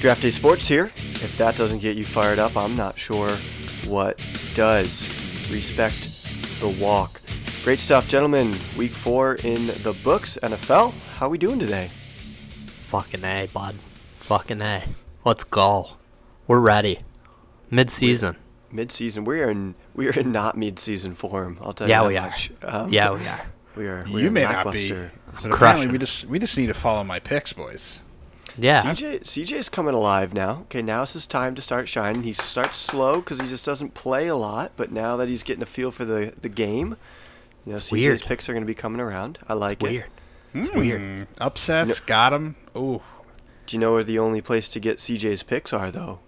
Draft Day Sports here. If that doesn't get you fired up, I'm not sure what does. Respect the walk. Great stuff, gentlemen. Week four in the books. NFL, how we doing today? Fucking A, bud. Fucking A. Let's go. We're ready. Mid season. Mid-season. We are in we are in not mid-season form. I'll tell Yeah, you we that are. much. Um, Yeah, we are. We are. We You are may not be, lackluster. but apparently we just we just need to follow my picks, boys. Yeah. CJ CJ's coming alive now. Okay, now's his time to start shining. He starts slow because he just doesn't play a lot, but now that he's getting a feel for the the game, you know, CJ's weird. picks are going to be coming around. I like it. Weird. It's weird. Hmm, Upsets, got him. Oh, Do you know where the only place to get CJ's picks are though?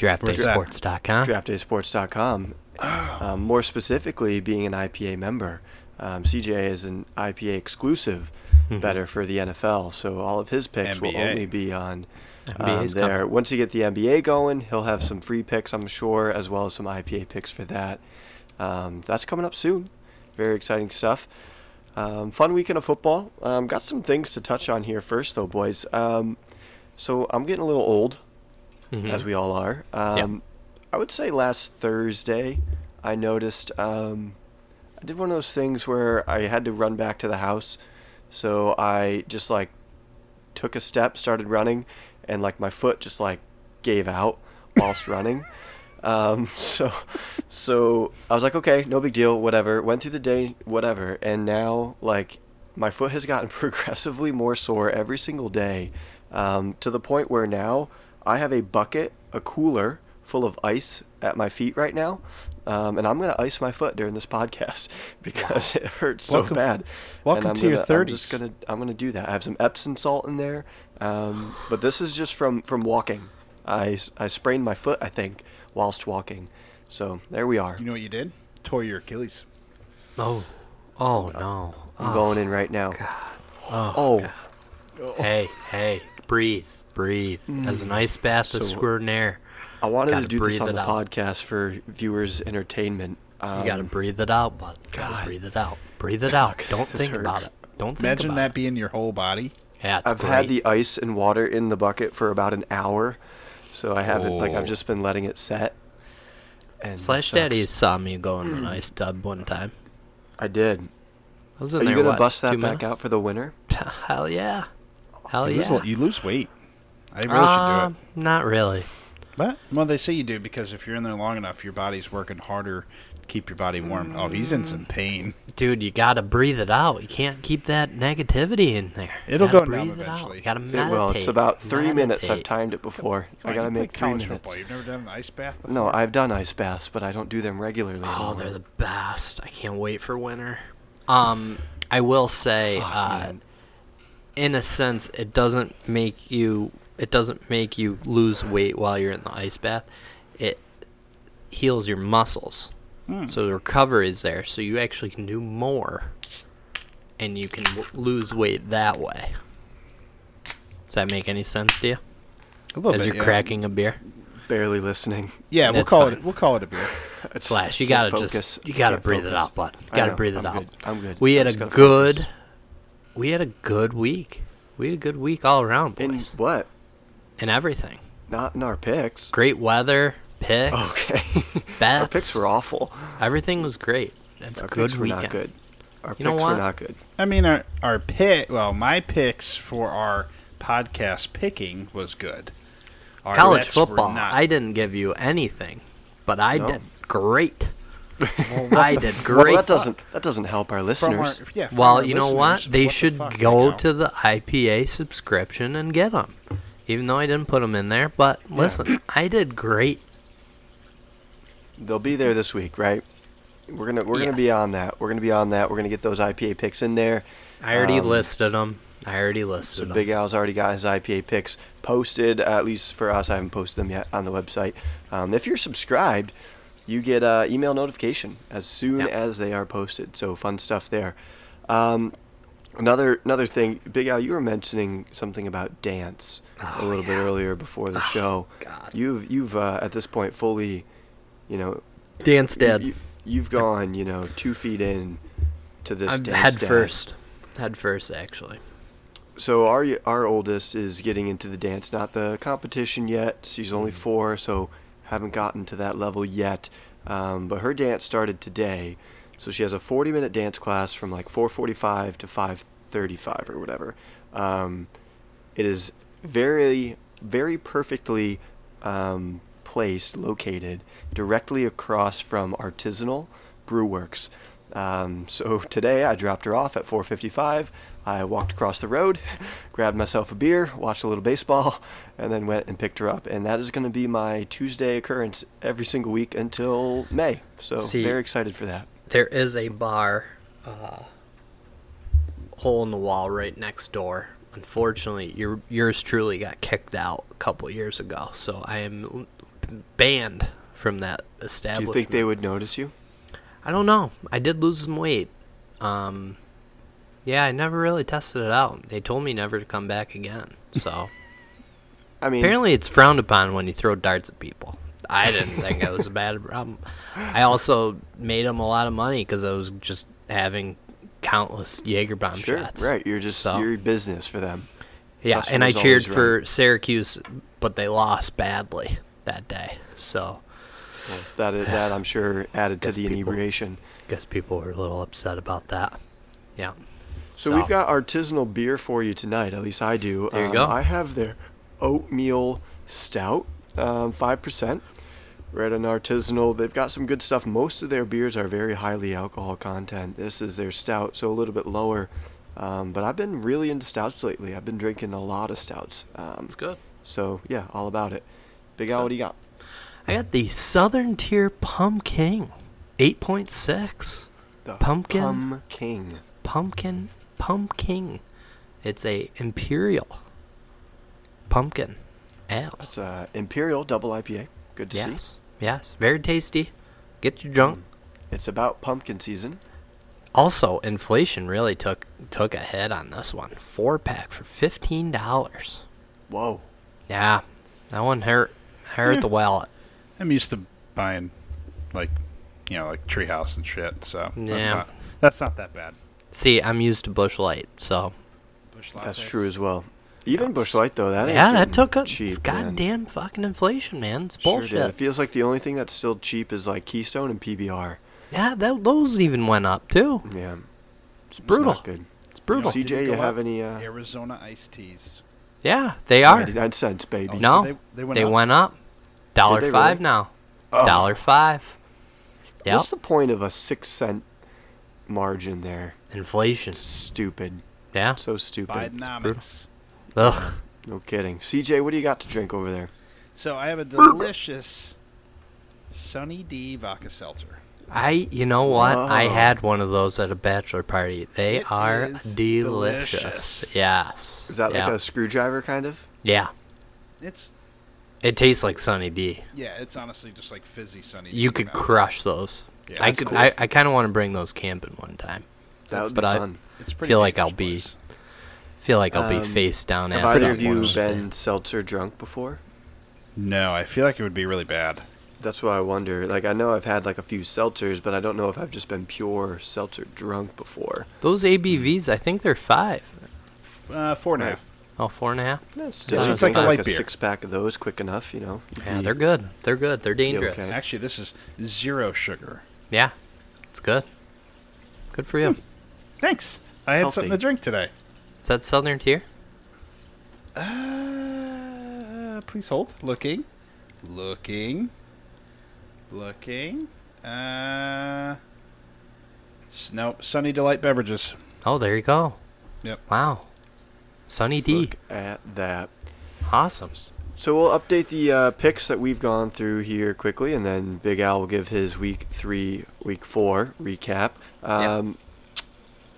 Where's that? DraftDaySports.com. DraftDaySports.com. Um, more specifically, being an IPA member, um, CJ is an IPA exclusive Mhm. better for the NFL, so all of his picks will only be on um, there. coming. Once you get the NBA going, he'll have some free picks, I'm sure, as well as some IPA picks for that. Um, that's coming up soon. Very exciting stuff. Um, fun weekend of football. Um, got some things to touch on here first, though, boys. Um, so I'm getting a little old Mhm. as we all are. Um, I would say last Thursday, I noticed um, I did one of those things where I had to run back to the house, so I just like took a step, started running, and like my foot just like gave out whilst running. Um, so, so I was like, okay, no big deal, whatever. Went through the day, whatever, and now like my foot has gotten progressively more sore every single day, um, to the point where now I have a bucket, a cooler full of ice at my feet right now. Um, and I'm gonna ice my foot during this podcast because it hurts so Welcome- bad. welcome and I'm to your gonna- I'm just gonna I'm gonna do that. I have some Epsom salt in there, um, but this is just from from walking. I I sprained my foot I think whilst walking, so there we are. you know what you did? Tore your Achilles. Oh. Oh, no. I'm Oh, going in right now. God. Oh. Oh, God. Hey, hey. Breathe. Breathe. As an ice bath is So- squirting air, I wanted Gotta do this on the out. podcast for viewers' entertainment. Um, you gotta breathe it out, bud. Gotta God. breathe it out. Breathe it out. Don't this think about it. Don't think Imagine about that it. being your whole body. Yeah, it's I've great. had the ice and water in the bucket for about an hour, so I haven't like I've Oh. just been letting it set. And Slash sucks. Daddy saw me go in an ice tub one time. I did. I was in Are you gonna what, bust that back minutes? out for the winter? Hell yeah. Hell you, yeah. lose, you lose weight. I really Uh, should do it. Not really. But well, they say you do because if you're in there long enough, your body's working harder to keep your body warm. Oh, he's in Mm. some pain. Dude, you gotta breathe it out. You can't keep that negativity in there. It'll go down out. eventually. You gotta It- meditate. well, it's about three minutes. I've timed it before. Come I gotta you make three minutes. football. You've never done an ice bath before? No, I've done ice baths, but I don't do them regularly. Oh, anymore. they're the best. I can't wait for winter. Um, I will say, Fuck, uh, in a sense, it doesn't make you. It doesn't make you lose weight while you're in the ice bath. It heals your muscles, Hmm. so the recovery is there. So you actually can do more, and you can w- lose weight that way. Does that make any sense to you? a little As bit. you're yeah. cracking a beer. barely listening. Yeah, we'll That's call fine. it. We'll call it a beer. It's- Slash, you gotta focus. just you gotta breathe it out, bud. You gotta know, breathe I'm it out. good. I'm good. We I had a good, focus. we had a good week. We had a good week all around, In what? And everything. Not in our picks. Great weather, picks, Okay. our bets. picks were awful. Everything was great. It's Our a good picks were weekend. not good. Our You know picks what? were not good. I mean, our our pick. Well, my picks for our podcast picking was good. Our College football. not- I didn't give you anything, but I No. did great. Well, I did great. Well, that doesn't that doesn't help our From listeners. our, yeah, from Well, our you know what? They what should fuck, go to the IPA subscription and get them. Even though I didn't put them in there, but listen, I did great. They'll be there this week, right? We're gonna we're gonna be on that. We're gonna be on that. We're gonna get those IPA picks in there. I already Um, listed them. I already So listed them. Big Al's already got his IPA picks posted. At least for us, I haven't posted them yet on the website. Um, if you're subscribed, you get uh, email notification as soon Yep. as they are posted. So fun stuff there. Um, another another thing, Big Al, you were mentioning something about dance a Oh, little bit earlier before the show. God. You've you've uh, at this point fully, you know, Dance dead. You, you've gone, you know, two feet in to this I'm dance head dad. first. Head first, actually. so our our oldest is getting into the dance, not the competition yet. She's only Mm. four, so haven't gotten to that level yet. Um, but her dance started today, so she has a 40-minute dance class from like 4:45 to 5:35 or whatever. Um, it is very, very perfectly um, placed, located directly across from Artisanal Brewworks. Um, so today I dropped her off at 4:55. I walked across the road, grabbed myself a beer, watched a little baseball, and then went and picked her up. And that is going to be my Tuesday occurrence every single week until May. So See- very excited for that. There is a bar, uh, hole in the wall right next door. Unfortunately, your yours truly got kicked out a couple years ago, so I am banned from that establishment. Do you think they would notice you? I don't know. I did lose some weight. Um, yeah, I never really tested it out. They told me never to come back again. So I mean, apparently, it's frowned upon when you throw darts at people. I didn't think it was a bad problem. I also made them a lot of money because I was just having countless Jaeger bomb sure, shots. right? You're just So- you're business for them. Yeah, and I cheered for Syracuse, but they lost badly that day. So Well, that is, that I'm sure added to the people- inebriation. guess people were a little upset about that. Yeah. So, we've got artisanal beer for you tonight. At least I do. There you Um, go. I have their oatmeal stout, um, five percent. Red and artisanal. They've got some good stuff. Most of their beers are very highly alcohol content. This is their stout, so a little bit lower. Um, but I've been really into stouts lately. I've been drinking a lot of stouts. Um, It's good. so yeah, all about it. Big Al, what do you got? I got the Southern Tier Pumpkin, eight point six. The Pumpkin? Pumking. Pumpkin, pumpkin. It's a imperial pumpkin ale. It's a Imperial Double IPA. Good to see. Yes, yes, very tasty. Get you drunk. Mm. It's about pumpkin season. Also, inflation really took took a hit on this one. Four pack for fifteen dollars. Whoa. Yeah, that one hurt hurt the wallet. I'm used to buying, like, you know, like Treehouse and shit. So that's Yeah. not that's not that bad. See, I'm used to Busch Light, so Busch That's lattes. true as well. Even Busch Light though, that yeah, that took a cheap. man. goddamn fucking inflation, man. It's bullshit. did. It feels like the only thing that's still cheap is like Keystone and PBR. Yeah, that, those even went up too. Yeah, It's it's brutal. not good. It's brutal. Did CJ, you have up? any? Uh, Arizona iced teas. Yeah, they are. 99 cents, baby. Oh, No, they- they went they up? went up. Dollar five really? now. Oh. Dollar five. Yep. What's the point of a six cent margin there? Inflation. Stupid. Yeah. So stupid. Bidenomics. Ugh. No kidding. CJ, what do you got to drink over there? So I have a delicious Sunny D vodka seltzer. I, you know what? I oh. had one of those at a bachelor party. They It are is delicious. delicious. Yes. Is that yeah. like a screwdriver kind of? Yeah. It's It tastes like Sunny D. yeah, it's honestly just like fizzy Sunny. D You could your mouth. crush those. Yeah, I that's could. cool. I, I kind of want to bring those camping one time. That would but be I- fun. It's pretty feel like dangerous, I'll be boys. Feel like I'll be Um, face down. Have ass either up of you one of those been days. seltzer drunk before? No, I feel like it would be really bad. That's what I wonder. Like I know I've had like a few seltzers, but I don't know if I've just been pure seltzer drunk before. Those ABVs? I think they're five. Uh, four and a Right. half. Oh, four and a half. That's still So you it's like can a knock light beer. six pack of those quick enough, you know. Yeah, they're good. They're good. They're dangerous. okay. Actually, this is zero sugar. Yeah, it's good. Good for you. Thanks. I had Healthy. something to drink today. Is that Southern Tier? Uh, please hold. Looking. Looking. Looking. Uh. Nope. Sunny Delight Beverages. Oh, there you go. Yep. Wow. Sunny D. Look at that. Awesome. So we'll update the uh, picks that we've gone through here quickly, and then Big Al will give his week three, week four recap. Um,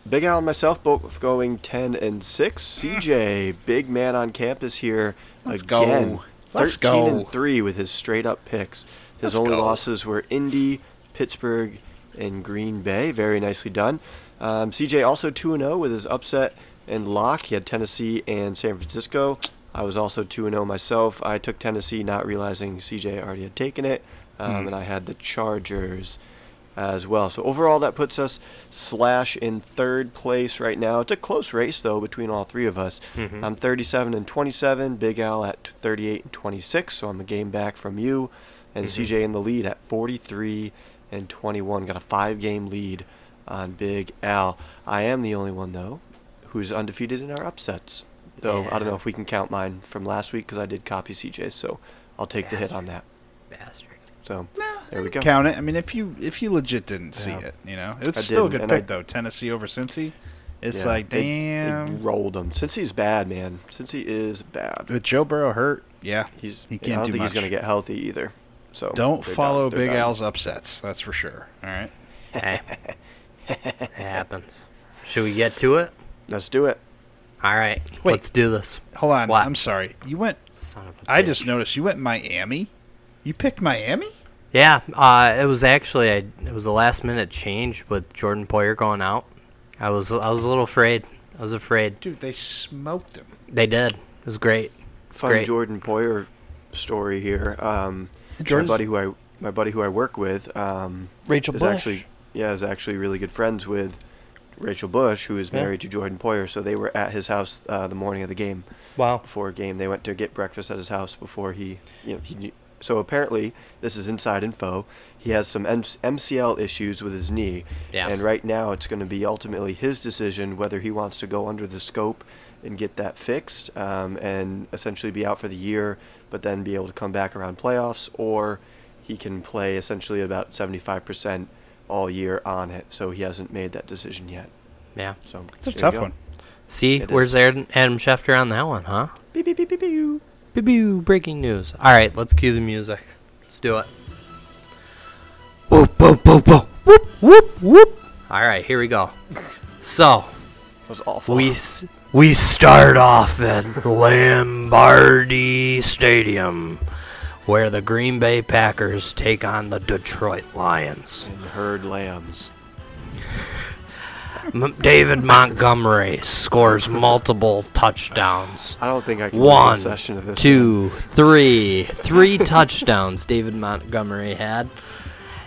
Big Al and myself both going ten and six. CJ, big man on campus here Let's again. go. Let's Thirteen go. and three with his straight up picks. His Let's only go. losses were Indy, Pittsburgh, and Green Bay. Very nicely done. Um, CJ also two and zero with his upset and lock. He had Tennessee and San Francisco. I was also 2 and 0 myself. I took Tennessee, not realizing CJ already had taken it. Um, Hmm. And I had the Chargers. As well. So overall, that puts us slash in third place right now. It's a close race though between all three of us. Mhm. I'm 37 and 27. Big Al at 38 and 26. So I'm a game back from you, and Mhm. CJ in the lead at 43 and 21. Got a five-game lead on Big Al. I am the only one though who's undefeated in our upsets. Though I don't know if we can count mine from last week because I did copy CJ. so I'll take the hit on that. Bastard. So there we go. Count it. I mean, if you if you legit didn't see Yeah. it, you know, it's I still a didn't, good and I- pick though. Tennessee over Cincy. It's Yeah, like they- they damn. rolled him. Cincy's bad, man. Cincy is bad, With Joe Burrow hurt, yeah, he's. he can't I don't do think much. he's gonna get healthy either. So Don't follow done. Big done. Al's upsets. That's for sure. All right. Hey, it happens. Should we get to it? Let's do it. All right, Wait. let's do this. Hold on. What? I'm sorry. You went. Son of a I just noticed you went Miami. You picked Miami. Yeah, uh, it was actually a, it was a last minute change with Jordan Poyer going out. I was I was a little afraid. I was afraid. Dude, they smoked him. They did. It was great. Fun Great. Jordan Poyer story here. Um, my buddy who I my buddy who I work with um, Rachel is actually yeah is actually really good friends with Rachel Bush, who is Yeah. married to Jordan Poyer. So they were at his house uh, the morning of the game. Wow. before a game. They went to get breakfast at his house before he, you know, he knew. So apparently, this is inside info. He has some M- MCL issues with his knee, Yeah. and right now it's going to be ultimately his decision whether he wants to go under the scope and get that fixed, um, and essentially be out for the year, but then be able to come back around playoffs, or he can play essentially about 75% all year on it. So he hasn't made that decision yet. Yeah. So It's a tough one. See, It where's is. Adam Adam Schefter on that one, huh? Beep, beep, beep, beep, beep. Pew, pew, breaking news. All right, let's cue the music. Let's do it. Whoop, whoop, whoop, whoop, whoop, whoop, whoop. All right, here we go. So That was awful. we s- we start off at Lombardi Stadium, where the Green Bay Packers take on the Detroit Lions. and herd lambs. M- David Montgomery scores multiple touchdowns. I don't think I can One, do a session of this. two, three, three touchdowns David Montgomery had.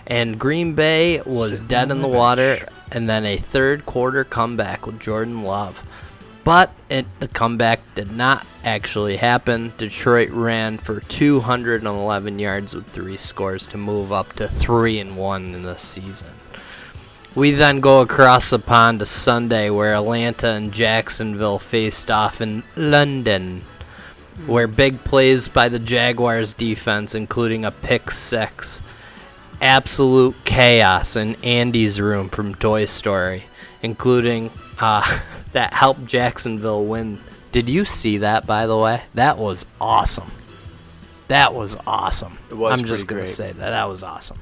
And Green Bay was dead in the water, and then a third quarter comeback with Jordan Love. But it, the comeback did not actually happen. Detroit ran for 211 yards with three scores to move up to 3 and 1 in the season. We then go across the pond to Sunday, where Atlanta and Jacksonville faced off in London, where big plays by the Jaguars defense, including a pick six, absolute chaos in Andy's room from Toy Story, including uh, that helped Jacksonville win. Did you see that, by the way? That was awesome. That was awesome. It was I'm just gonna say that. That was awesome.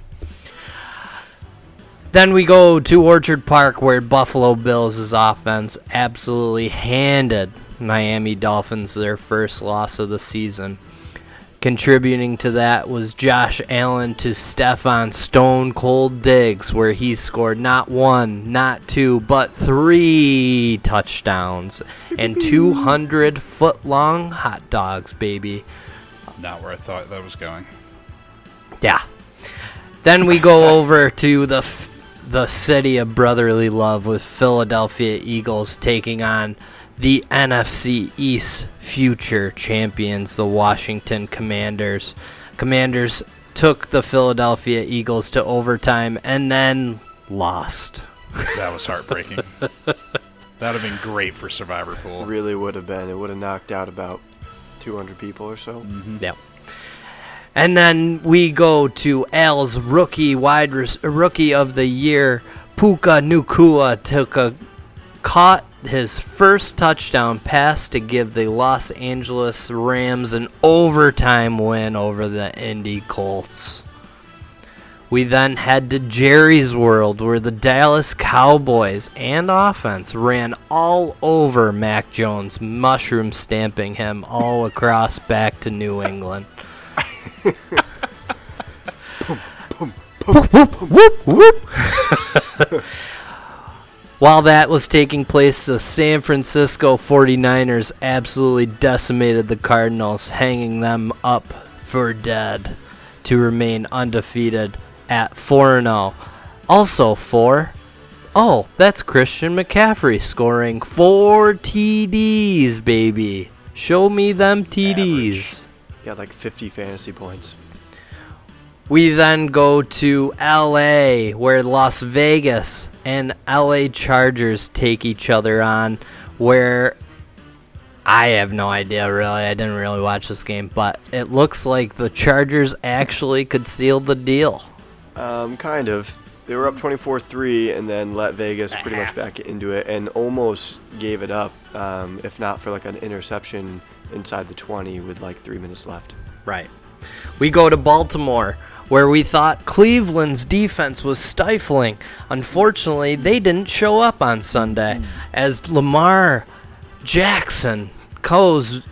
Then we go to Orchard Park where Buffalo Bills' offense absolutely handed Miami Dolphins their first loss of the season. Contributing to that was Josh Allen to Stefon Stone Cold Diggs, where he scored not one, not two, but three touchdowns and 200 foot long hot dogs, baby. Not where I thought that was going. Yeah. Then we go over to the f- the city of brotherly love with Philadelphia Eagles taking on the NFC East future champions, the Washington Commanders. Commanders took the Philadelphia Eagles to overtime and then lost. That was heartbreaking. That'd have been great for Survivor Pool. Really would have been. It would have knocked out about 200 people or so. Mm-hmm. Yep. And then we go to Al's rookie wide res- rookie of the year, Puka Nacua took a caught his first touchdown pass to give the Los Angeles Rams an overtime win over the Indy Colts. We then head to Jerry's World, where the Dallas Cowboys and offense ran all over Mac Jones, mushroom stamping him all across back to New England. While that was taking place, the San Francisco 49ers absolutely decimated the Cardinals, hanging them up for dead to remain undefeated at 4 0. Also 4. Oh, that's Christian McCaffrey scoring four TDs, baby. Show me them TDs. He had like 50 fantasy points. We then go to LA, where Las Vegas and LA Chargers take each other on. Where I have no idea, really. I didn't really watch this game, but it looks like the Chargers actually could seal the deal. Um, kind of. They were up 24-3 and then let Vegas pretty much back into it and almost gave it up, um, if not for like an interception inside the 20 with like three minutes left. Right. We go to Baltimore, where we thought Cleveland's defense was stifling. Unfortunately, they didn't show up on Sunday hmm. as Lamar Jackson goes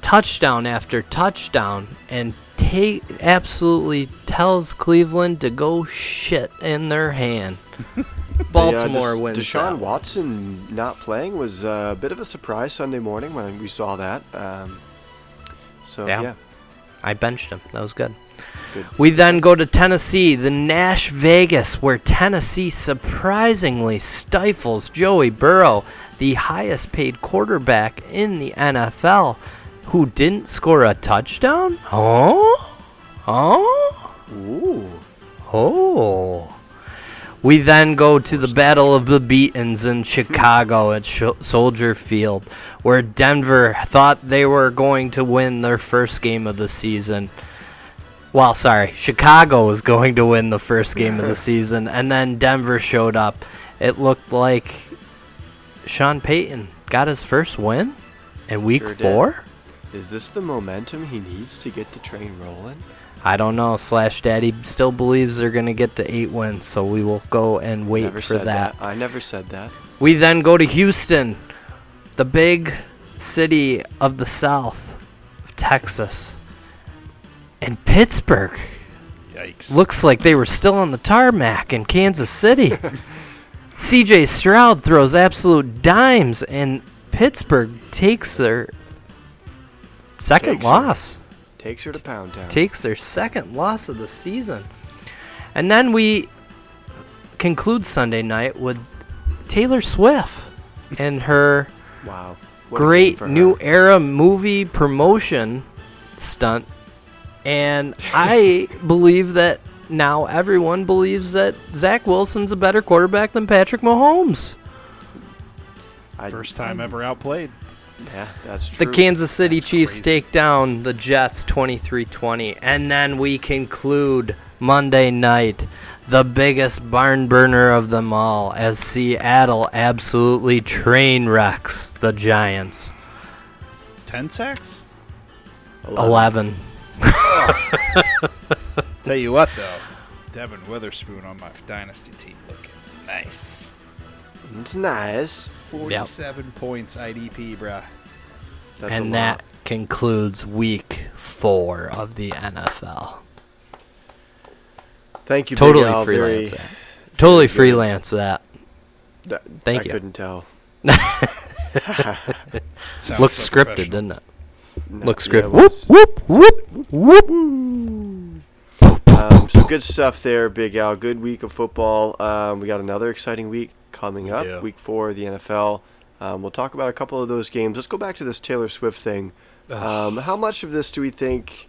touchdown after touchdown and ta- absolutely tells Cleveland to go shit in their hand. Baltimore yeah, Des- wins. Deshaun that. Watson not playing was uh, a bit of a surprise Sunday morning when we saw that. Um, so Yeah. yeah, I benched him. That was good. Good. We then go to Tennessee, the Nash Vegas, where Tennessee surprisingly stifles Joey Burrow, the highest paid quarterback in the NFL, who didn't score a touchdown? Oh? Oh? Ooh. Oh. We then go to the Battle of the Beatons in Chicago at Sh- Soldier Field, where Denver thought they were going to win their first game of the season. Well, sorry, Chicago was going to win the first game of the season, and then Denver showed up. It looked like Sean Payton got his first win in week Sure did. four. Is this the momentum he needs to get the train rolling? I don't know. Slash Daddy still believes they're going to get to eight wins, so we will go and wait never for said that. I never said that. We then go to Houston, the big city of the South, of Texas, and Pittsburgh. Yikes. Looks like they were still on the tarmac in Kansas City. CJ Stroud throws absolute dimes, and Pittsburgh takes their second Takes her. Loss Takes her to Pound Town. takes their second loss of the season. And then we conclude Sunday night with Taylor Swift and her wow. What great new her. era movie promotion stunt. And I believe that now everyone believes that Zach Wilson's a better quarterback than Patrick Mahomes. I- First time ever outplayed. Yeah, that's The. Kansas City That's Chiefs crazy. take down the Jets 23-20 and then we conclude Monday night the biggest barn burner of them all as Seattle absolutely train wrecks the Giants. Ten sacks? 11. Tell you what, though, Devon Witherspoon on my dynasty team looking nice. It's nice. 47 points IDP, bruh. That's and that concludes week 4 of the NFL. Thank you, Totally Big Al, very- freelance that. Totally good. freelance that. that- Thank I you. I couldn't tell. Sounds Looked so scripted, professional. didn't it? No, Looked yeah, it scripted. was. whoop, whoop, whoop. Um, so good stuff there, Big Al. Good week of football. Um, we got another exciting week coming up. do. Week four of the NFL. Um, we'll talk about a couple of those games. Let's go back to this Taylor Swift thing. Um, how much of this do we think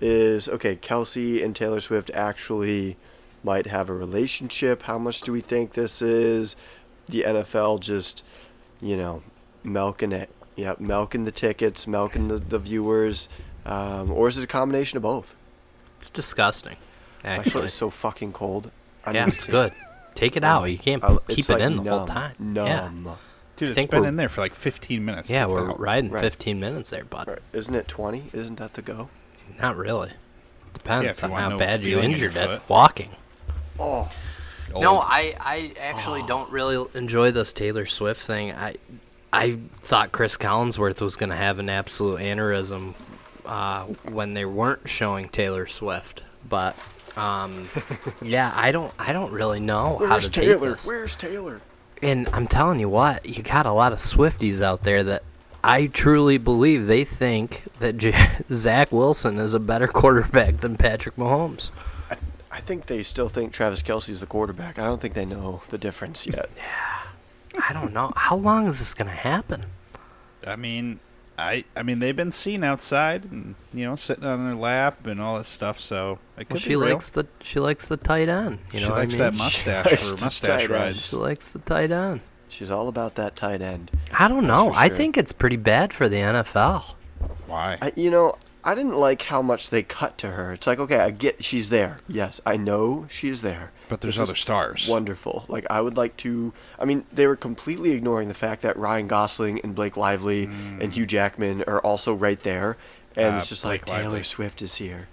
is okay? Kelce and Taylor Swift actually might have a relationship. How much do we think this is the NFL just, you know, milking it? Yep, milking the tickets, milking the, the viewers, um, or is it a combination of both? It's disgusting, actually. is so fucking cold. I Yeah, it's good. Take it out. You can't I- keep it like in the whole numb, time. Yeah, Numb. Dude, it's think been we're- in there for like 15 minutes. yeah, we're out. riding Right. 15 minutes there, bud. Right. Isn't it 20? Isn't that the go? Not really. Depends if you on how bad you feeling in injured it walking. Oh, No, I, I actually don't really enjoy this Taylor Swift thing. I I thought Chris Collinsworth was going to have an absolute aneurysm uh, when they weren't showing Taylor Swift, but um, yeah, I don't I don't really know how where's to take Taylor? this. Where's Taylor? And I'm telling you what, you got a lot of Swifties out there that I truly believe they think that J- Zach Wilson is a better quarterback than Patrick Mahomes. I, I think they still think Travis Kelce's the quarterback. I don't think they know the difference yet. Yeah, I don't know. How long is this gonna happen? I mean, I I mean they've been seen outside and you know sitting on their lap and all this stuff. So it could Well, be she real. likes the she likes the tight end. You she know likes what I that mustache likes for mustache tight rides. She likes the tight end. She's all about that tight end. I don't know. for I think it's pretty bad for the NFL. Why? I, you know, I didn't like how much they cut to her. It's like, okay, I get she's there. Yes, I know she's there. but there's This other stars. Wonderful. Like I would like to. I mean, they were completely ignoring the fact that Ryan Gosling and Blake Lively and Hugh Jackman are also right there, and Uh, it's just like Blake Taylor Swift is here.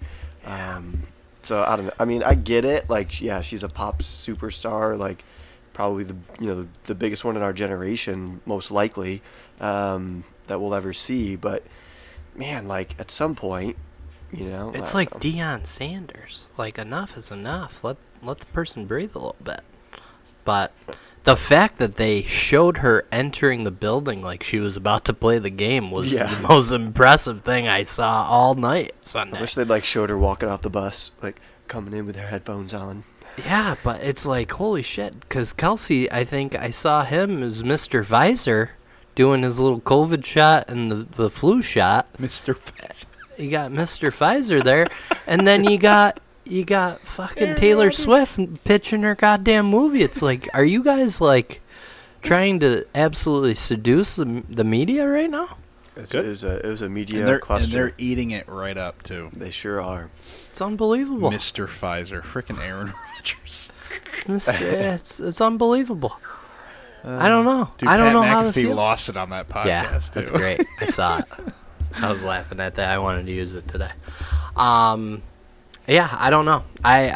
Um, so I don't know. I mean, I get it. Like, yeah, she's a pop superstar. Like, probably the you know the biggest one in our generation, most likely um, that we'll ever see. But man, like at some point, you know, It's like Deion Sanders. Like enough is enough. Let let the person breathe a little bit. But the fact that they showed her entering the building like she was about to play the game was Yeah. the most impressive thing I saw all night I wish they'd like showed her walking off the bus, like coming in with her headphones on. Yeah, but it's like holy shit. Because Kelce, I think I saw him as Mr. Pfizer doing his little COVID shot and the, the flu shot. Mr. Fez. You got Mr. Pfizer there, and then you got you got fucking Taylor Swift pitching her goddamn movie. It's like, are you guys like trying to absolutely seduce the, the media right now? It's, It was a it was a media and, they're, cluster. and they're eating it right up too. They sure are. It's unbelievable. Mr. Pfizer, freaking Aaron Rodgers. It's, mis- it's it's unbelievable. I don't know. Dude, I don't Pat know how to feel. lost it on that podcast yeah, too. that's great. I saw it. I was laughing at that. I wanted to use it today. Um, yeah, I don't know. I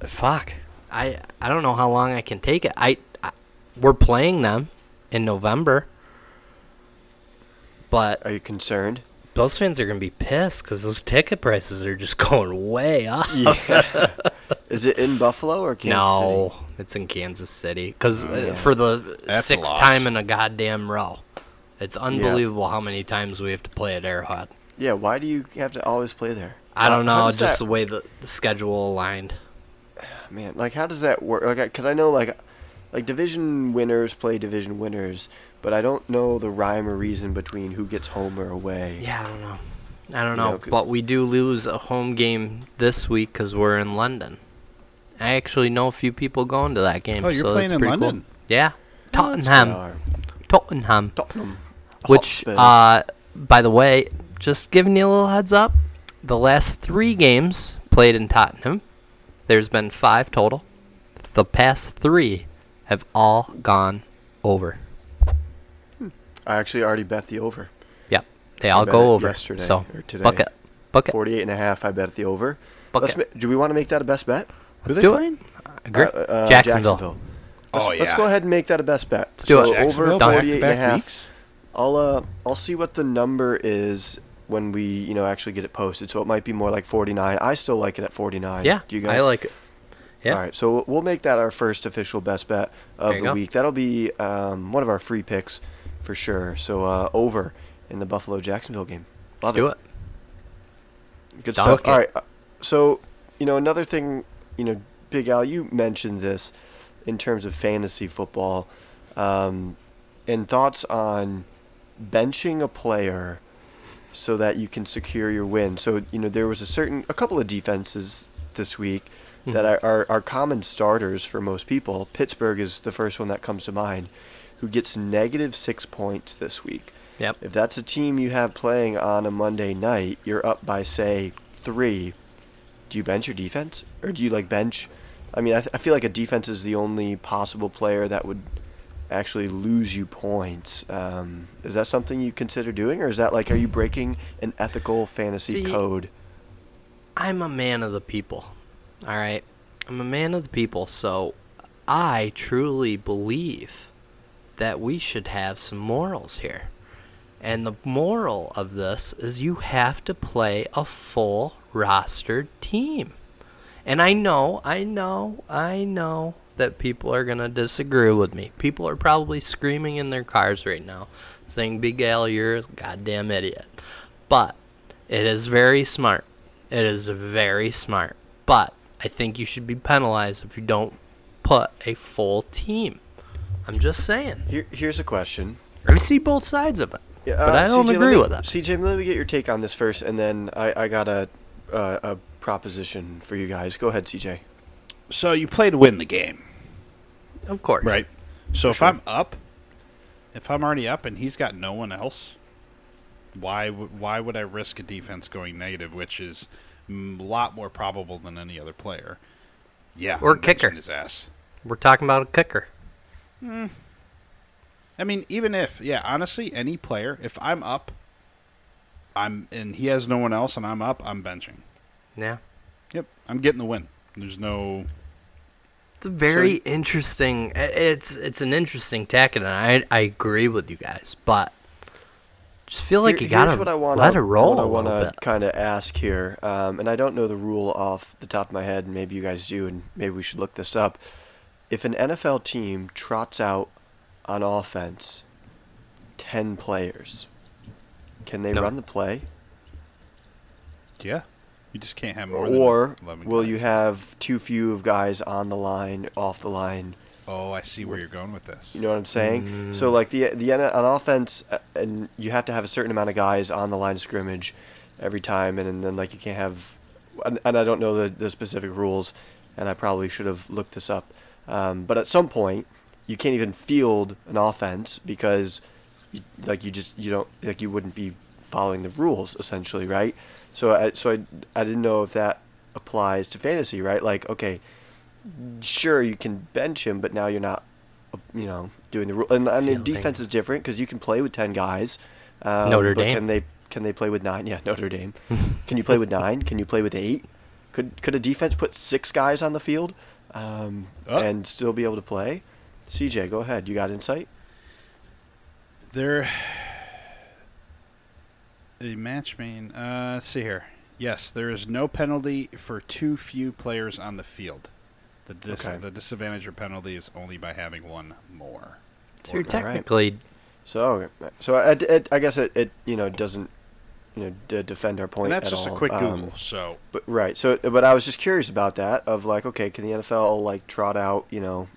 I fuck. I I don't know how long I can take it. I, I we're playing them in November, but Are you concerned? Bills fans are gonna be pissed because those ticket prices are just going way up. Yeah. Is it in Buffalo or Kansas no, City? it's in Kansas City because uh, yeah. for the That's sixth time in a goddamn row. It's unbelievable how many times we have to play at Arrowhead. Yeah. Why do you have to always play there? I don't know, just that- the way the, the schedule aligned. man. Like, how does that work? Like, because I know like like division winners play division winners, but I don't know the rhyme or reason between who gets home or away. Yeah, I don't know. I don't You know, know, but we do lose a home game this week because we're in London. I actually know a few people going to that game. Oh, you're so playing that's in pretty London? Cool. Yeah, Oh. Tottenham. Our Tottenham. Tottenham. Which, uh, by the way, just giving you a little heads up, the last three games played in Tottenham, there's been five total. The past three have all gone over. I actually already bet the over. Yep, they I all bet go it over. yesterday so, or today. bucket, bucket, 48 and a half. I bet the over. bucket. Let's ma- do we want to make that a best bet? Who Let's do it. playing? Agree. Uh, uh, Jacksonville. Let's, Oh, let's go ahead and make that a best bet. Let's do it. so Jacksonville, over Done. 48 and a half. weeks? I'll uh I'll see what the number is when we you know actually get it posted. So it might be more like 49. I still like it at 49. Yeah, Do you guys? I like it. Yeah. All right, so we'll make that our first official best bet of the go. week. That'll be um, one of our free picks for sure. So uh, over in the Buffalo Jacksonville game. Let's Love do it. Good Done. stuff. Okay. All right. uh, So, you know, another thing, you know, Big Al, you mentioned this in terms of fantasy football, um, and thoughts on benching a player so that you can secure your win. So, you know, there was a certain, a couple of defenses this week that Mhm. are, are, are common starters for most people. Pittsburgh is the first one that comes to mind, who gets negative six points this week. Yep. If that's a team you have playing on a Monday night, you're up by say three. Do you bench your defense, or do you like bench? I mean, I, th- I feel like a defense is the only possible player that would actually lose you points. Um, is that something you consider doing, or is that like, are you breaking an ethical fantasy See, code? I'm a man of the people. All right. I'm a man of the people, so I truly believe that we should have some morals here. And the moral of this is you have to play a full rostered team. And I know, I know, I know that people are going to disagree with me. People are probably screaming in their cars right now saying, Big Al, you're a goddamn idiot. But it is very smart. It is very smart. But I think you should be penalized if you don't put a full team. I'm just saying. Here, here's a question. I see both sides of it, Yeah, but uh, I don't CJ, let agree me- with it. CJ, let me get your take on this first, and then I, I got a, uh, a proposition for you guys. Go ahead, CJ. So you play to win the game, Of course. right? So if sure. I'm up, if I'm already up and he's got no one else, why w- why would I risk a defense going negative, which is a lot more probable than any other player? Yeah, Or kicker. his ass. We're talking about a kicker. I mean, even if, yeah, honestly, any player, if I'm up, I'm and he has no one else, and I'm up, I'm benching. Yeah. Yep, I'm getting the win. There's no. It's a very interesting. It's it's an interesting tactic, and I I agree with you guys, but just feel like Here- you gotta what I wanna, let it roll What I a want little to bit. kind of ask here, um, and I don't know the rule off the top of my head, and maybe you guys do, and maybe we should look this up. If an NFL team trots out on offense ten players, can they No. run the play, Yeah, you just can't have more. than or will guys. you have too few of guys on the line, off the line? Oh, I see where you're going with this. You know what I'm saying? So like the the on offense, uh, and you have to have a certain amount of guys on the line of scrimmage every time, and, then like you can't have, and, and I don't know the the specific rules, and I probably should have looked this up. Um, but at some point, you can't even field an offense because, you, like you just you don't like you wouldn't be following the rules essentially, right? So I so I I didn't know if that applies to fantasy, right? Like okay, sure you can bench him, but now you're not, you know, doing the rule. And, and in defense is different because you can play with ten guys. Um, Notre Dame. Can they can they play with nine? Yeah, Notre Dame. can you play with nine? Can you play with eight? Could could a defense put six guys on the field um, Oh. and still be able to play? CJ, go ahead. You got insight? There. A match main. Uh, let's see here. Yes, there is no penalty for too few players on the field. The dis- Okay. the disadvantage or penalty is only by having one more. So you're Alright. technically So so I, I, I guess it, it you know doesn't you know d- defend our point. point And that's at just all. a quick Um, Google. So But right. So, but I was just curious about that. Of like, okay, can the NFL like trot out, you know,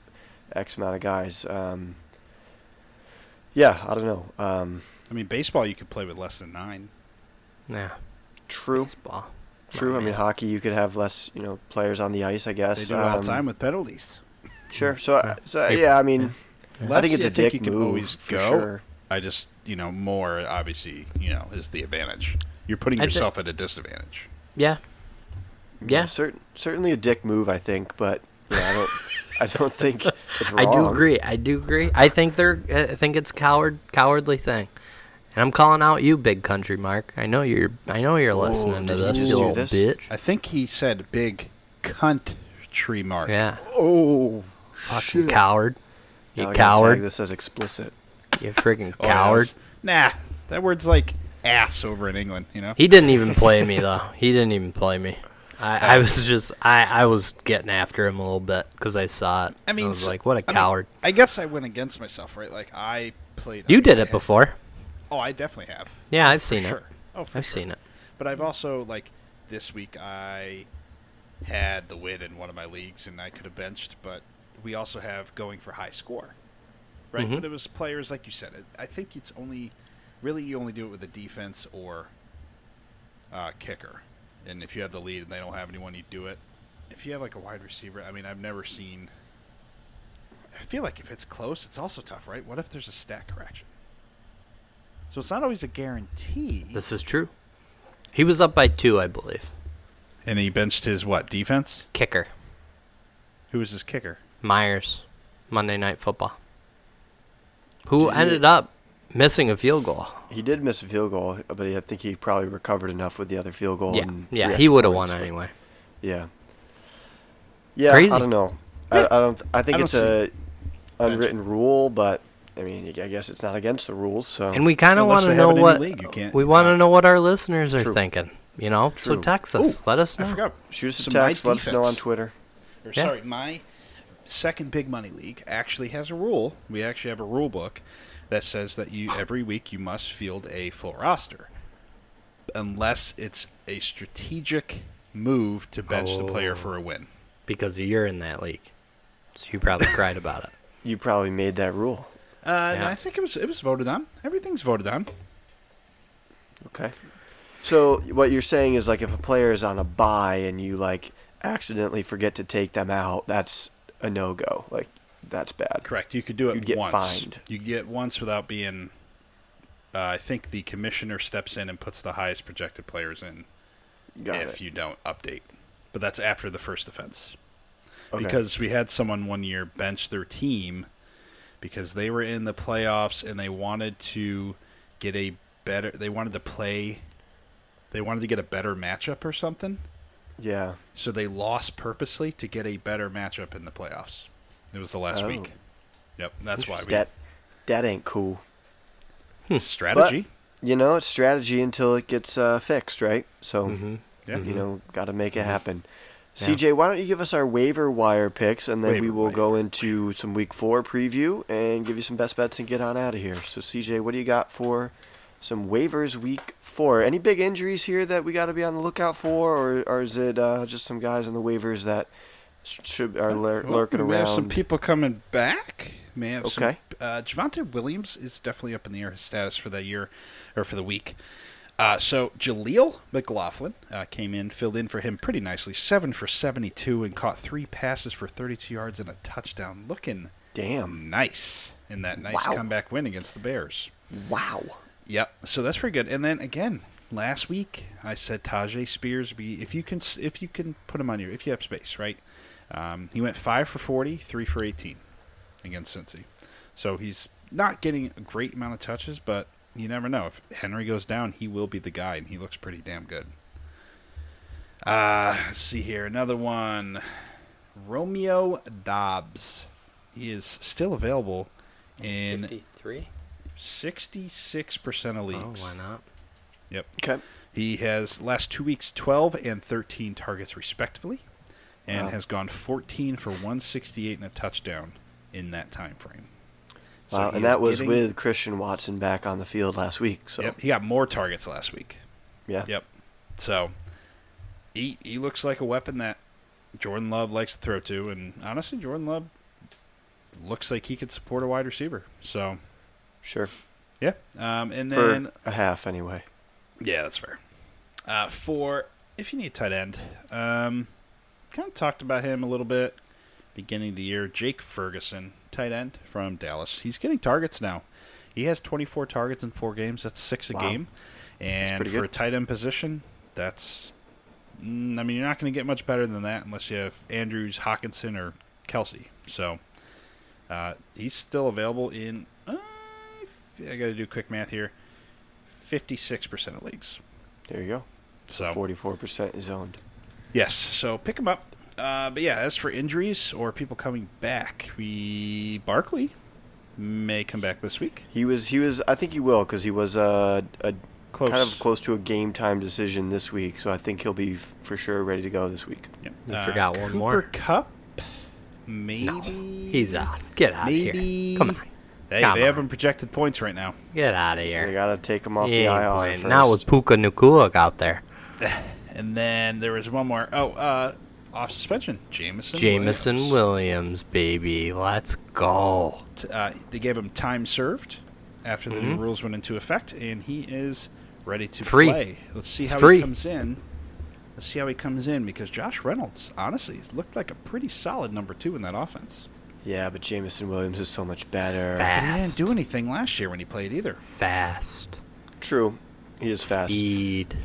X amount of guys? Um, yeah, I don't know. Um, I mean, baseball you could play with less than nine. yeah. true, Baseball. true. I mean, man. hockey you could have less, you know, players on the ice. I guess They do it all Um, the time with penalties. Sure. So, Yeah. so yeah. I mean, I Less think it's you a dick you can move. always for go. Sure. I just, you know, more obviously, you know, is the advantage. You're putting I thi- yourself at a disadvantage. Yeah. Yeah. Cer- certainly a dick move, I think. But yeah, I don't. I don't think it's wrong. I do agree. I do agree. I think they're. I think it's a coward, cowardly thing. And I'm calling out you, big country Mark. I know you're. I know you're listening to this, you little this? bitch. I think he said big country mark. Yeah. Oh, Fucking coward. You I tag coward. This as explicit. You freaking Oh, coward. Nah, that word's like ass over in England, you know? He didn't even play me though. He didn't even play me. I, I uh, was just I, I was getting after him a little bit because I saw it. I mean, I was like, what a I mean, coward. I guess I went against myself, right? Like, I played. you did it before. Oh, I definitely have. Yeah, I've For seen sure. it. Oh, I've sure. seen it. But I've also, like, this week I had the win in one of my leagues and I could have benched, but we also have going for high score. Right? Mhm. But it was players, like you said. I think it's only, really, you only do it with a defense or uh, kicker. And if you have the lead and they don't have anyone, you do it. If you have, like, a wide receiver, I mean, I've never seen. I feel like if it's close, it's also tough, right? What if there's a stat correction? So it's not always a guarantee. This is true. He was up by two, I believe. And he benched his what defense? Kicker. Who was his kicker? Myers. Monday night football. Who Did he- ended up missing a field goal. He did miss a field goal, but I think he probably recovered enough with the other field goal. Yeah. and Yeah, he would have won anyway. Yeah. Yeah, Crazy. I don't know. I, I don't. I think I don't it's a unwritten rule, but I mean, I guess it's not against the rules. So And we kind of want to know have it in what league, you can't- we want to know what our listeners are True. thinking. You know, so text us. Ooh, Let us know. I forgot. shoot us a So my text. Let us know on Twitter. Or, Yeah. Sorry, my second big money league actually has a rule. We actually have a rule book that says that you every week you must field a full roster, unless it's a strategic move to bench the player Oh. for a win. because you're in that league, so you probably cried about it. You probably made that rule. Uh, and Yeah. I think it was it was voted on. Everything's voted on. Okay. So what you're saying is like if a player is on a bye and you like accidentally forget to take them out, that's a no go. Like that's bad. Correct. You could do it You'd get once. fined. You get once without being. Uh, I think the commissioner steps in and puts the highest projected players in Got if it. you don't update. But that's after the first offense. Okay. Because we had someone one year bench their team because they were in the playoffs and they wanted to get a better. They wanted to play. They wanted to get a better matchup or something. Yeah. So they lost purposely to get a better matchup in the playoffs. It was the last Oh. week. Yep, that's why we that that ain't cool. strategy. You know, it's strategy until it gets uh, fixed, right? So hmm yeah. you know, got to make it happen. Yeah. CJ, why don't you give us our waiver wire picks, and then we will wire. go into some week four preview and give you some best bets and get on out of here. So, CJ, what do you got for some waivers week four? Any big injuries here that we got to be on the lookout for, or, or is it uh, just some guys on the waivers that should are lur- Well, lurking we around? have some people coming back. May have Okay. some. Uh, Javonte Williams is definitely up in the air. His status for the year or for the week. Uh, so Jaleel McLaughlin uh, came in, filled in for him pretty nicely, seven for seventy-two, and caught three passes for thirty-two yards and a touchdown. Looking Damn! nice in that nice Wow. comeback win against the Bears. Wow. Yep. So that's pretty good. And then again, last week I said Tyjae Spears be if you can if you can put him on your if you have space, right? Um, he went five for 40, three for eighteen against Cincy. So he's not getting a great amount of touches, but you never know. If Henry goes down, he will be the guy, and he looks pretty damn good. Uh, let's see here. Another one. Romeo Doubs. He is still available in Fifty-three. 66% of oh, leagues. Oh, why not? Yep. Okay. He has last two weeks 12 and 13 targets respectively, and Wow. has gone 14 for 168 and a touchdown in that time frame. So wow, and that was getting- with Christian Watson back on the field last week. So Yep, he got more targets last week. yeah. Yep. So he he looks like a weapon that Jordan Love likes to throw to, and honestly, Jordan Love looks like he could support a wide receiver. So Sure. yeah, um, and For then a half anyway. Yeah, that's fair. Uh, for if you need a tight end, um, kind of talked about him a little bit beginning of the year. Jake Ferguson, tight end from Dallas. He's getting targets now. He has 24 targets in four games. That's six a Wow. game. And pretty for a tight end position, that's. mm, I mean, you're not going to get much better than that unless you have Andrews, Hockenson, or Kelce. So uh, he's still available in. Uh, I got to do quick math here. 56% of leagues. There you go. So Forty-four percent is owned. yes, so pick them up. Uh, but yeah, as for injuries or people coming back, we Barkley may come back this week. He was. He was. I think he will because he was uh, a Close. kind of close to a game time decision this week. So I think he'll be f- for sure ready to go this week. Yep. You forgot one Cooper more. Kupp. Maybe No, he's out. Get out of Maybe. here. Come on, Hey, Come they have on. him projected points right now. get out of They here. gotta take them off He the ain't IR playing. first. Not with Puka Nacua out there. And then there was one more. Oh, uh, off suspension, Jameson. Jamison Williams. Williams, baby. Let's go. T- Uh, they gave him time served after the new Mhm. rules went into effect, and he is ready to Free. play. Let's see He's how free. he comes in. Let's see how he comes in because Josh Reynolds, honestly, has looked like a pretty solid number two in that offense. Yeah, but Jameson Williams is so much better. Fat. But he didn't do anything last year when he played either. Fast. True. He is fast. Speed.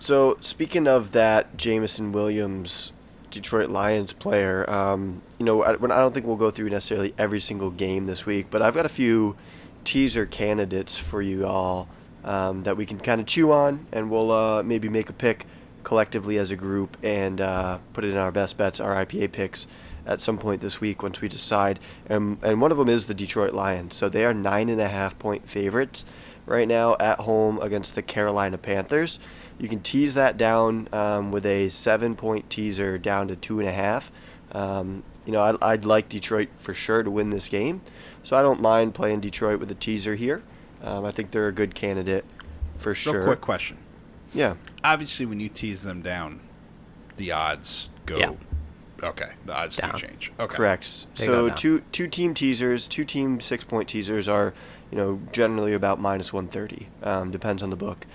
So speaking of that, Jameson Williams, Detroit Lions player. Um, you know, I, when- I don't think we'll go through necessarily every single game this week, but I've got a few teaser candidates for you all um, that we can kind of chew on, and we'll uh, maybe make a pick collectively as a group and uh, put it in our best bets, our IPA picks at some point this week once we decide. And and one of them is the Detroit Lions. So they are nine and a half point favorites right now at home against the Carolina Panthers. You can tease that down um, with a seven point teaser down to two and a half. Um, you know, I'd, I'd like Detroit for sure to win this game, so I don't mind playing Detroit with a teaser here. Um, I think they're a good candidate for sure. Real quick question. Yeah. Obviously, when you tease them down, the odds go. Yeah. Okay, the odds Down. do change. Okay, Correct. They So two two team teasers, two team six point teasers are, you know, generally about minus one thirty. Um, depends on the book.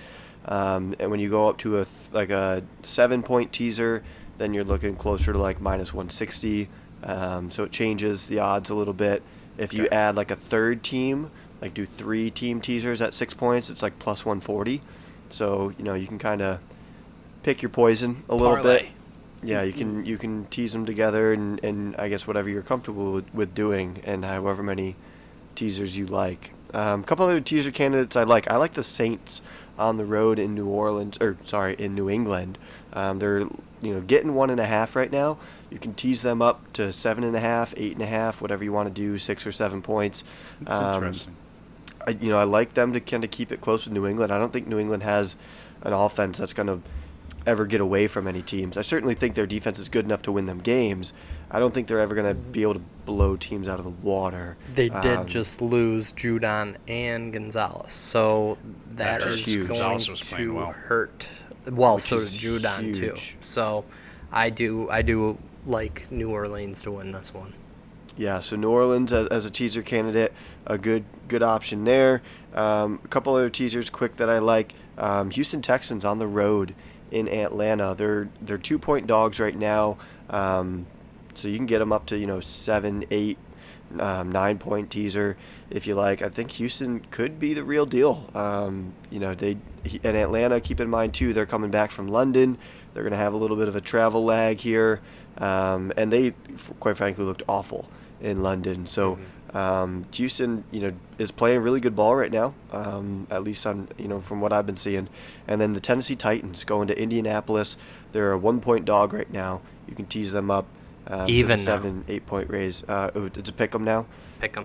Um, and when you go up to a th- like a seven point teaser, then you're looking closer to like minus one sixty. Um, so it changes the odds a little bit. If you Okay. add like a third team, like do three team teasers at six points, it's like plus one forty. So you know you can kind of pick your poison a little bit. Yeah, you can you can tease them together and, and I guess whatever you're comfortable with, with doing and however many teasers you like. A um, couple other teaser candidates I like. I like the Saints on the road in New Orleans or sorry in New England. Um, they're you know getting one and a half right now. You can tease them up to seven and a half, eight and a half, whatever you want to do, six or seven points. That's Um, interesting. I, you know, I like them to kind of keep it close with New England. I don't think New England has an offense that's going to ever get away from any teams. I certainly think their defense is good enough to win them games. I don't think they're ever going to be able to blow teams out of the water. They did Um, just lose Judon and Gonzalez, so that That is is huge. going Gonzalez was playing to well. hurt. Well, Which so did is Judon too. So, I do I do like New Orleans to win this one. Yeah, so New Orleans as, as a teaser candidate, a good good option there. Um, a couple other teasers quick that I like. Um, Houston Texans on the road in Atlanta. They're they're two point dogs right now. Um, so you can get them up to you know seven, eight, um, nine point teaser if you like. I think Houston could be the real deal. Um, you know they and Atlanta. Keep in mind too, they're coming back from London. They're going to have a little bit of a travel lag here, um, and they quite frankly looked awful in London. So. Um, Houston, you know, is playing really good ball right now. Um, at least on, you know, from what I've been seeing. And then the Tennessee Titans going to Indianapolis. They're a one-point dog right now. You can tease them up. The Even now. seven, eight-point raise. Uh, oh, it's a pick 'em now. Pick them.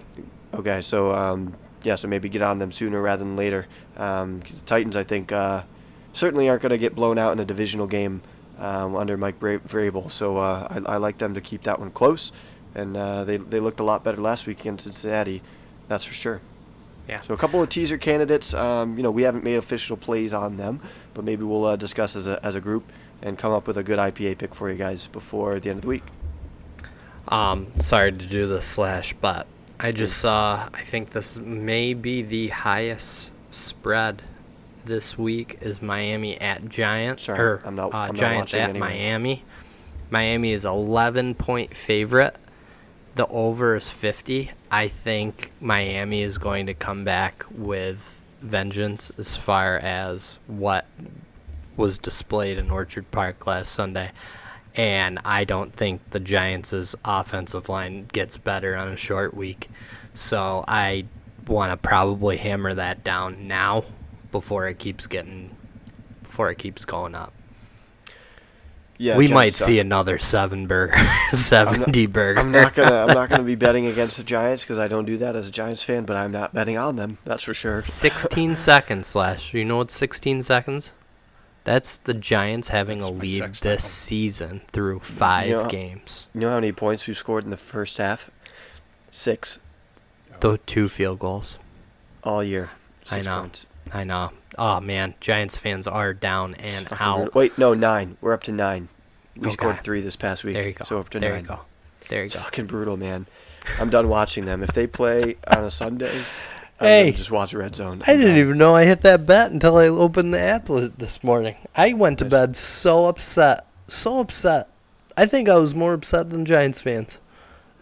Okay, so um, yeah, so maybe get on them sooner rather than later. Um 'cause the Titans, I think, uh, certainly aren't going to get blown out in a divisional game um, under Mike Vrabel. So uh, I, I like them to keep that one close, and uh, they they looked a lot better last week against Cincinnati, that's for sure. Yeah. So a couple of teaser candidates. Um, you know, we haven't made official plays on them, but maybe we'll uh, discuss as a as a group and come up with a good IPA pick for you guys before the end of the week. Um, sorry to do this slash, but I just saw. I think this may be the highest spread this week is Miami at Giants Sorry, or I'm not- uh, I'm Giants watching at anyway. Miami. Miami is 11 point favorite. The over is 50. I think Miami is going to come back with vengeance as far as what was displayed in Orchard Park last Sunday. And I don't think the Giants' offensive line gets better on a short week. So I want to probably hammer that down now before it keeps getting before it keeps going up. Yeah, we might see another seven burger, seventy burger. I'm not gonna I'm not gonna be betting against the Giants because I don't do that as a Giants fan, but I'm not betting on them. That's for sure. 16 seconds slash. You know what? 16 seconds? That's the Giants having That's a lead this season through five Yeah. games. You know how many points we've scored in the first half? Six The two field goals. all year. I know. Points. I know. Oh man, Giants fans are down and out. Wait, no, nine. We're up to nine. We Okay. scored three this past week. There you go. So up to there nine. you go. There you It's go. fucking brutal, man. I'm done watching them. If they play on a Sunday, I'm Hey. just watch Red Zone. I I'm didn't done. even know I hit that bet until I opened the app this morning. I went to bed so upset, so upset. I think I was more upset than Giants fans.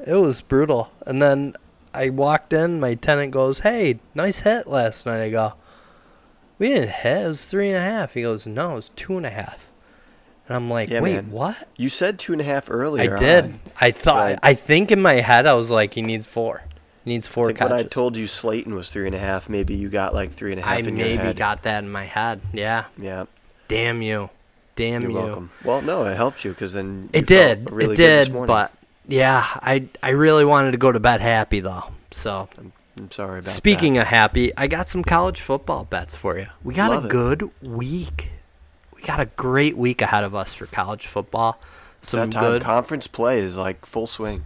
It was brutal. And then I walked in. My tenant goes, "Hey, nice hit last night." I go, "We didn't hit. It was three and a half." He goes, "No, it was two and a half." And I'm like, Yeah, "Wait, man. what?" You said two and a half earlier. I did. on. I thought. Right. I think in my head, I was like, "He needs four. He needs four when. I told you Slayton was three and a half, maybe you got like three and a half I maybe got that in my head. Yeah. Yeah. Damn you. Damn You're you. welcome. Well, no, it helped you because then you It did. really it did. But yeah, I I really wanted to go to bed happy though. So I'm sorry about that. speaking that. of happy, I got some college football bets for you. We got Love a it. good week. We got a great week ahead of us for college football. Some that time good conference play is like full swing.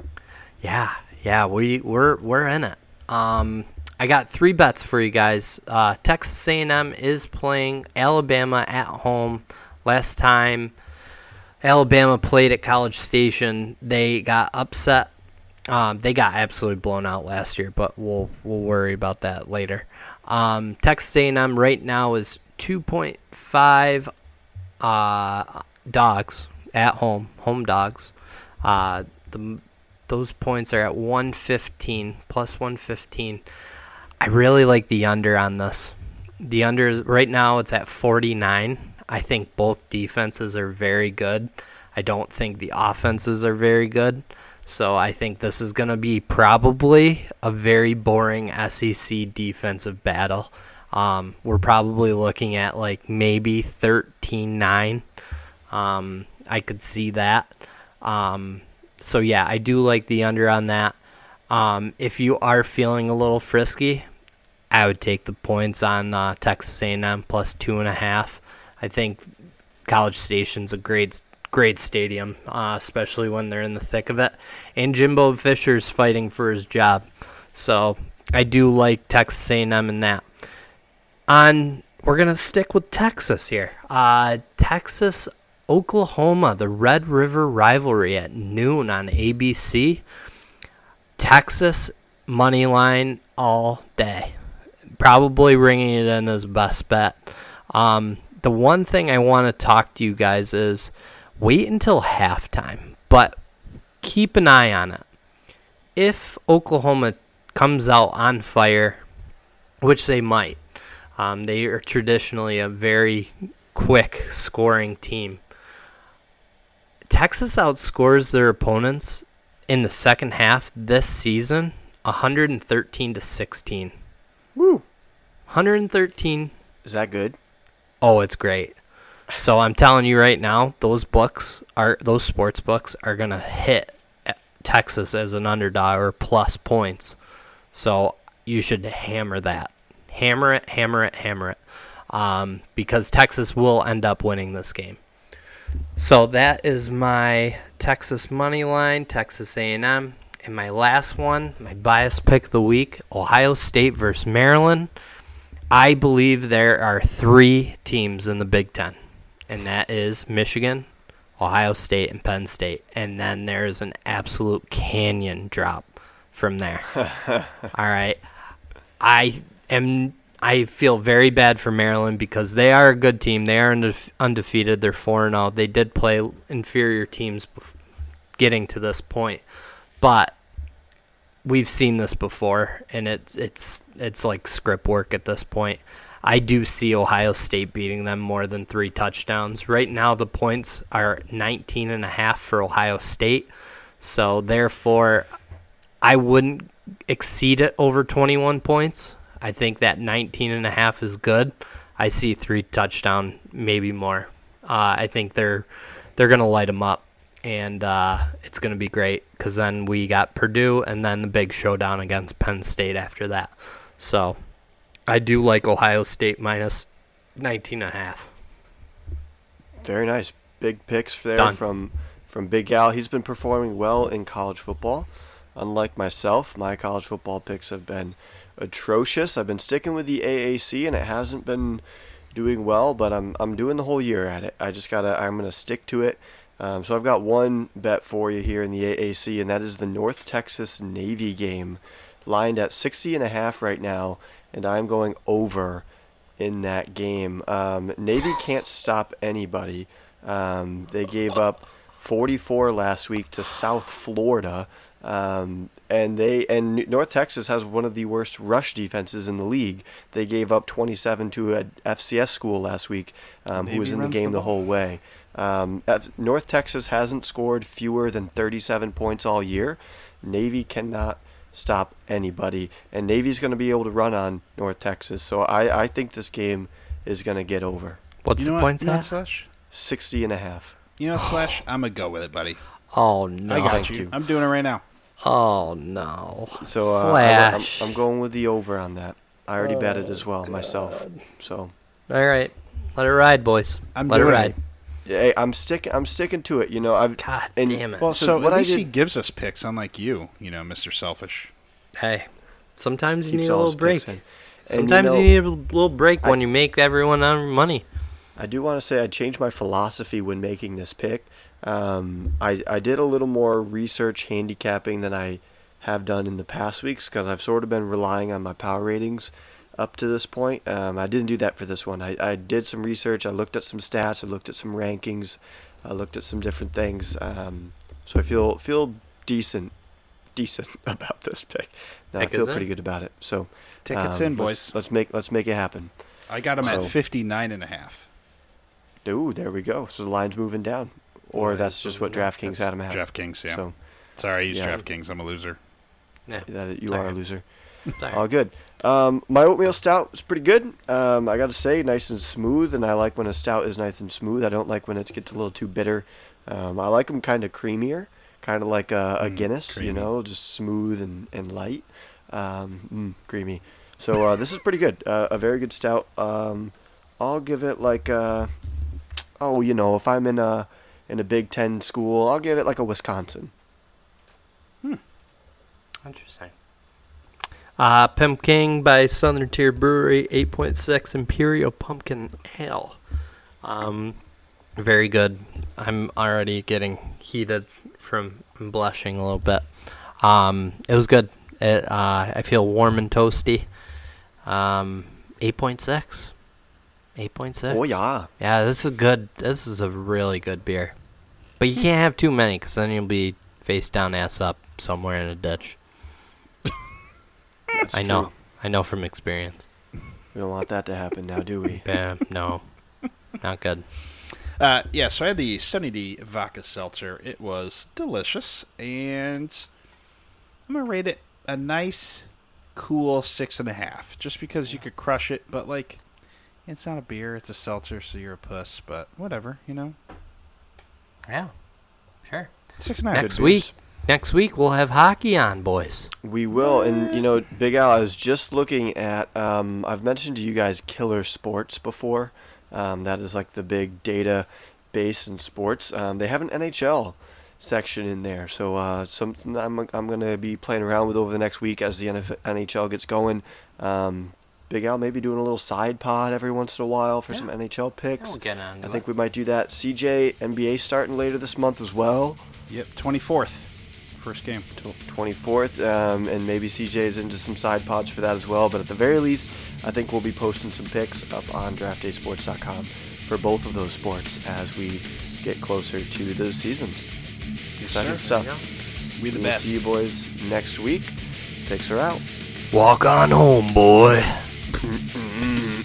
Yeah, yeah, we we're we're in it. Um, I got three bets for you guys. Uh, Texas A&M is playing Alabama at home. Last time Alabama played at College Station. They got upset. Um, they got absolutely blown out last year, but we'll we'll worry about that later. Um, Texas A&M right now is 2.5 uh, dogs at home, home dogs. Uh, the those points are at 115 plus 115. I really like the under on this. The under is right now it's at 49. I think both defenses are very good. I don't think the offenses are very good. So I think this is going to be probably a very boring SEC defensive battle. Um, we're probably looking at like maybe 13 9. Um, I could see that. Um, so yeah, I do like the under on that. Um, if you are feeling a little frisky, I would take the points on uh, Texas A&M plus two and a half. I think College Station's a great great stadium, uh, especially when they're in the thick of it. And Jimbo Fisher's fighting for his job, so I do like Texas A&M in that. On we're gonna stick with Texas here. Uh, Texas, Oklahoma, the Red River rivalry at noon on ABC. Texas money line all day. Probably ringing it in as best bet. Um, the one thing I want to talk to you guys is wait until halftime, but keep an eye on it. If Oklahoma comes out on fire, which they might, um, they are traditionally a very quick scoring team. Texas outscores their opponents in the second half this season 113 to 16. Woo. 113 Is that good? Oh, it's great. So I'm telling you right now, those books are those sports books are gonna hit Texas as an underdog or plus points. So you should hammer that, hammer it, hammer it, hammer it, um, because Texas will end up winning this game. So that is my Texas money line, Texas A&M, and my last one, my bias pick of the week, Ohio State versus Maryland. I believe there are three teams in the Big Ten, and that is Michigan, Ohio State, and Penn State. And then there's an absolute canyon drop from there. All right. I am. I feel very bad for Maryland because they are a good team. They are undefe- undefeated. They're 4 0. They did play inferior teams getting to this point. But we've seen this before, and it's it's it's like script work at this point. I do see Ohio State beating them more than three touchdowns. Right now, the points are 19 and a half for Ohio State, so therefore, I wouldn't exceed it over 21 points. I think that 19 and a half is good. I see three touchdown, maybe more. Uh, I think they're they're gonna light them up and uh, it's going to be great because then we got Purdue and then the big showdown against Penn State after that. So I do like Ohio State minus 19 and a half. Very nice. Big picks there Done. from from Big Al. He's been performing well in college football. Unlike myself, my college football picks have been atrocious. I've been sticking with the AAC and it hasn't been doing well, but I'm I'm doing the whole year at it. I just gotta I'm gonna stick to it. Um, so I've got one bet for you here in the AAC, and that is the North Texas Navy game, lined at 60 and a half right now, and I'm going over in that game. Um, Navy can't stop anybody. Um, they gave up 44 last week to South Florida, um, and they and North Texas has one of the worst rush defenses in the league. They gave up 27 to a FCS school last week, um, who was in the game the the whole way. Um, F- North Texas hasn't scored fewer than 37 points all year. Navy cannot stop anybody, and Navy's going to be able to run on North Texas. So I, I think this game is going to get over What's you know the what? points you know at? Slash? 60 and a half. You know, Slash, I'm going to go with it, buddy. Oh no! I got Thank you. you. I'm doing it right now. Oh no! So uh, I, am Slash. I'm going with the over on that. I already bet it as well myself. So All right, let it ride, boys. I'm let it doing it. ride. yeah, I'm sticking. I'm sticking to it. You know, I've God and- damn it! Well, So so, what at I least he gives us picks, unlike you, you know, Mr. Selfish. hey, sometimes you need a little break. picks in. And, Sometimes you, know, need a little break I- when you make everyone earn money. I do want to say I changed my philosophy when making this pick. Um, I, I did a little more research handicapping than I have done in the past weeks because I've sort of been relying on my power ratings up to this point. Um, I didn't do that for this one. I, I did some research. I looked at some stats. I looked at some rankings. I looked at some different things. Um, so I feel feel decent decent about this pick. No, I feel pretty in. good about it. So tickets um, in, boys. Let's, let's, make let's make it happen. I got them so, at 59 and a half. Ooh, there we go. So the line's moving down, or yeah, that's just what DraftKings had them at. DraftKings, yeah. So, Sorry, I use yeah. DraftKings. I'm a loser. Yeah, that you are a loser. All good. Um, my oatmeal stout is pretty good. Um, I got to say, nice and smooth, and I like when a stout is nice and smooth. I don't like when it gets a little too bitter. Um, I like them kind of creamier, kind of like a, a mm, Guinness, creamy. you know, just smooth and, and light, um, mm, creamy. So uh, this is pretty good. Uh, a very good stout. Um, I'll give it like a, uh, oh, you know, if I'm in a in a Big Ten school, I'll give it like a Wisconsin. Hmm. Interesting. Uh, Pumking by Southern Tier Brewery, 8.6 Imperial Pumpkin Ale. Um, very good. I'm already getting heated from blushing a little bit. Um, it was good. It, uh, I feel warm and toasty. Um, 8.6. 8.6. Oh, yeah. Yeah, this is good. This is a really good beer. But you can't have too many because then you'll be face down, ass up somewhere in a ditch. I know. True. I know from experience. We don't want that to happen now, do we? Bam. No. Not good. Uh, yeah, so I had the Sunny D vodka seltzer. It was delicious, and I'm gonna rate it a nice, cool six and a half, just because you could crush it. But like, it's not a beer; it's a seltzer, so you're a puss. But whatever, you know. Yeah, sure. Six and a half. Next week, next week we'll have hockey on, boys. We will, and you know, Big Al, I was just looking at. Um, I've mentioned to you guys Killer Sports before. Um, that is like the big data base in sports. Um, they have an NHL section in there, so uh, something I'm I'm gonna be playing around with over the next week as the NHL gets going. Big Al maybe doing a little side pod every once in a while for yeah. some NHL picks. We'll get on I think we might do that. CJ NBA starting later this month as well. Yep, 24th first game. 24th, um, and maybe CJ is into some side pods for that as well. But at the very least, I think we'll be posting some picks up on draftdaysports.com for both of those sports as we get closer to those seasons. Exciting sure. stuff. We the we'll best. See you boys next week. Picks are out. Walk on home, boy. Hum, hum. hum.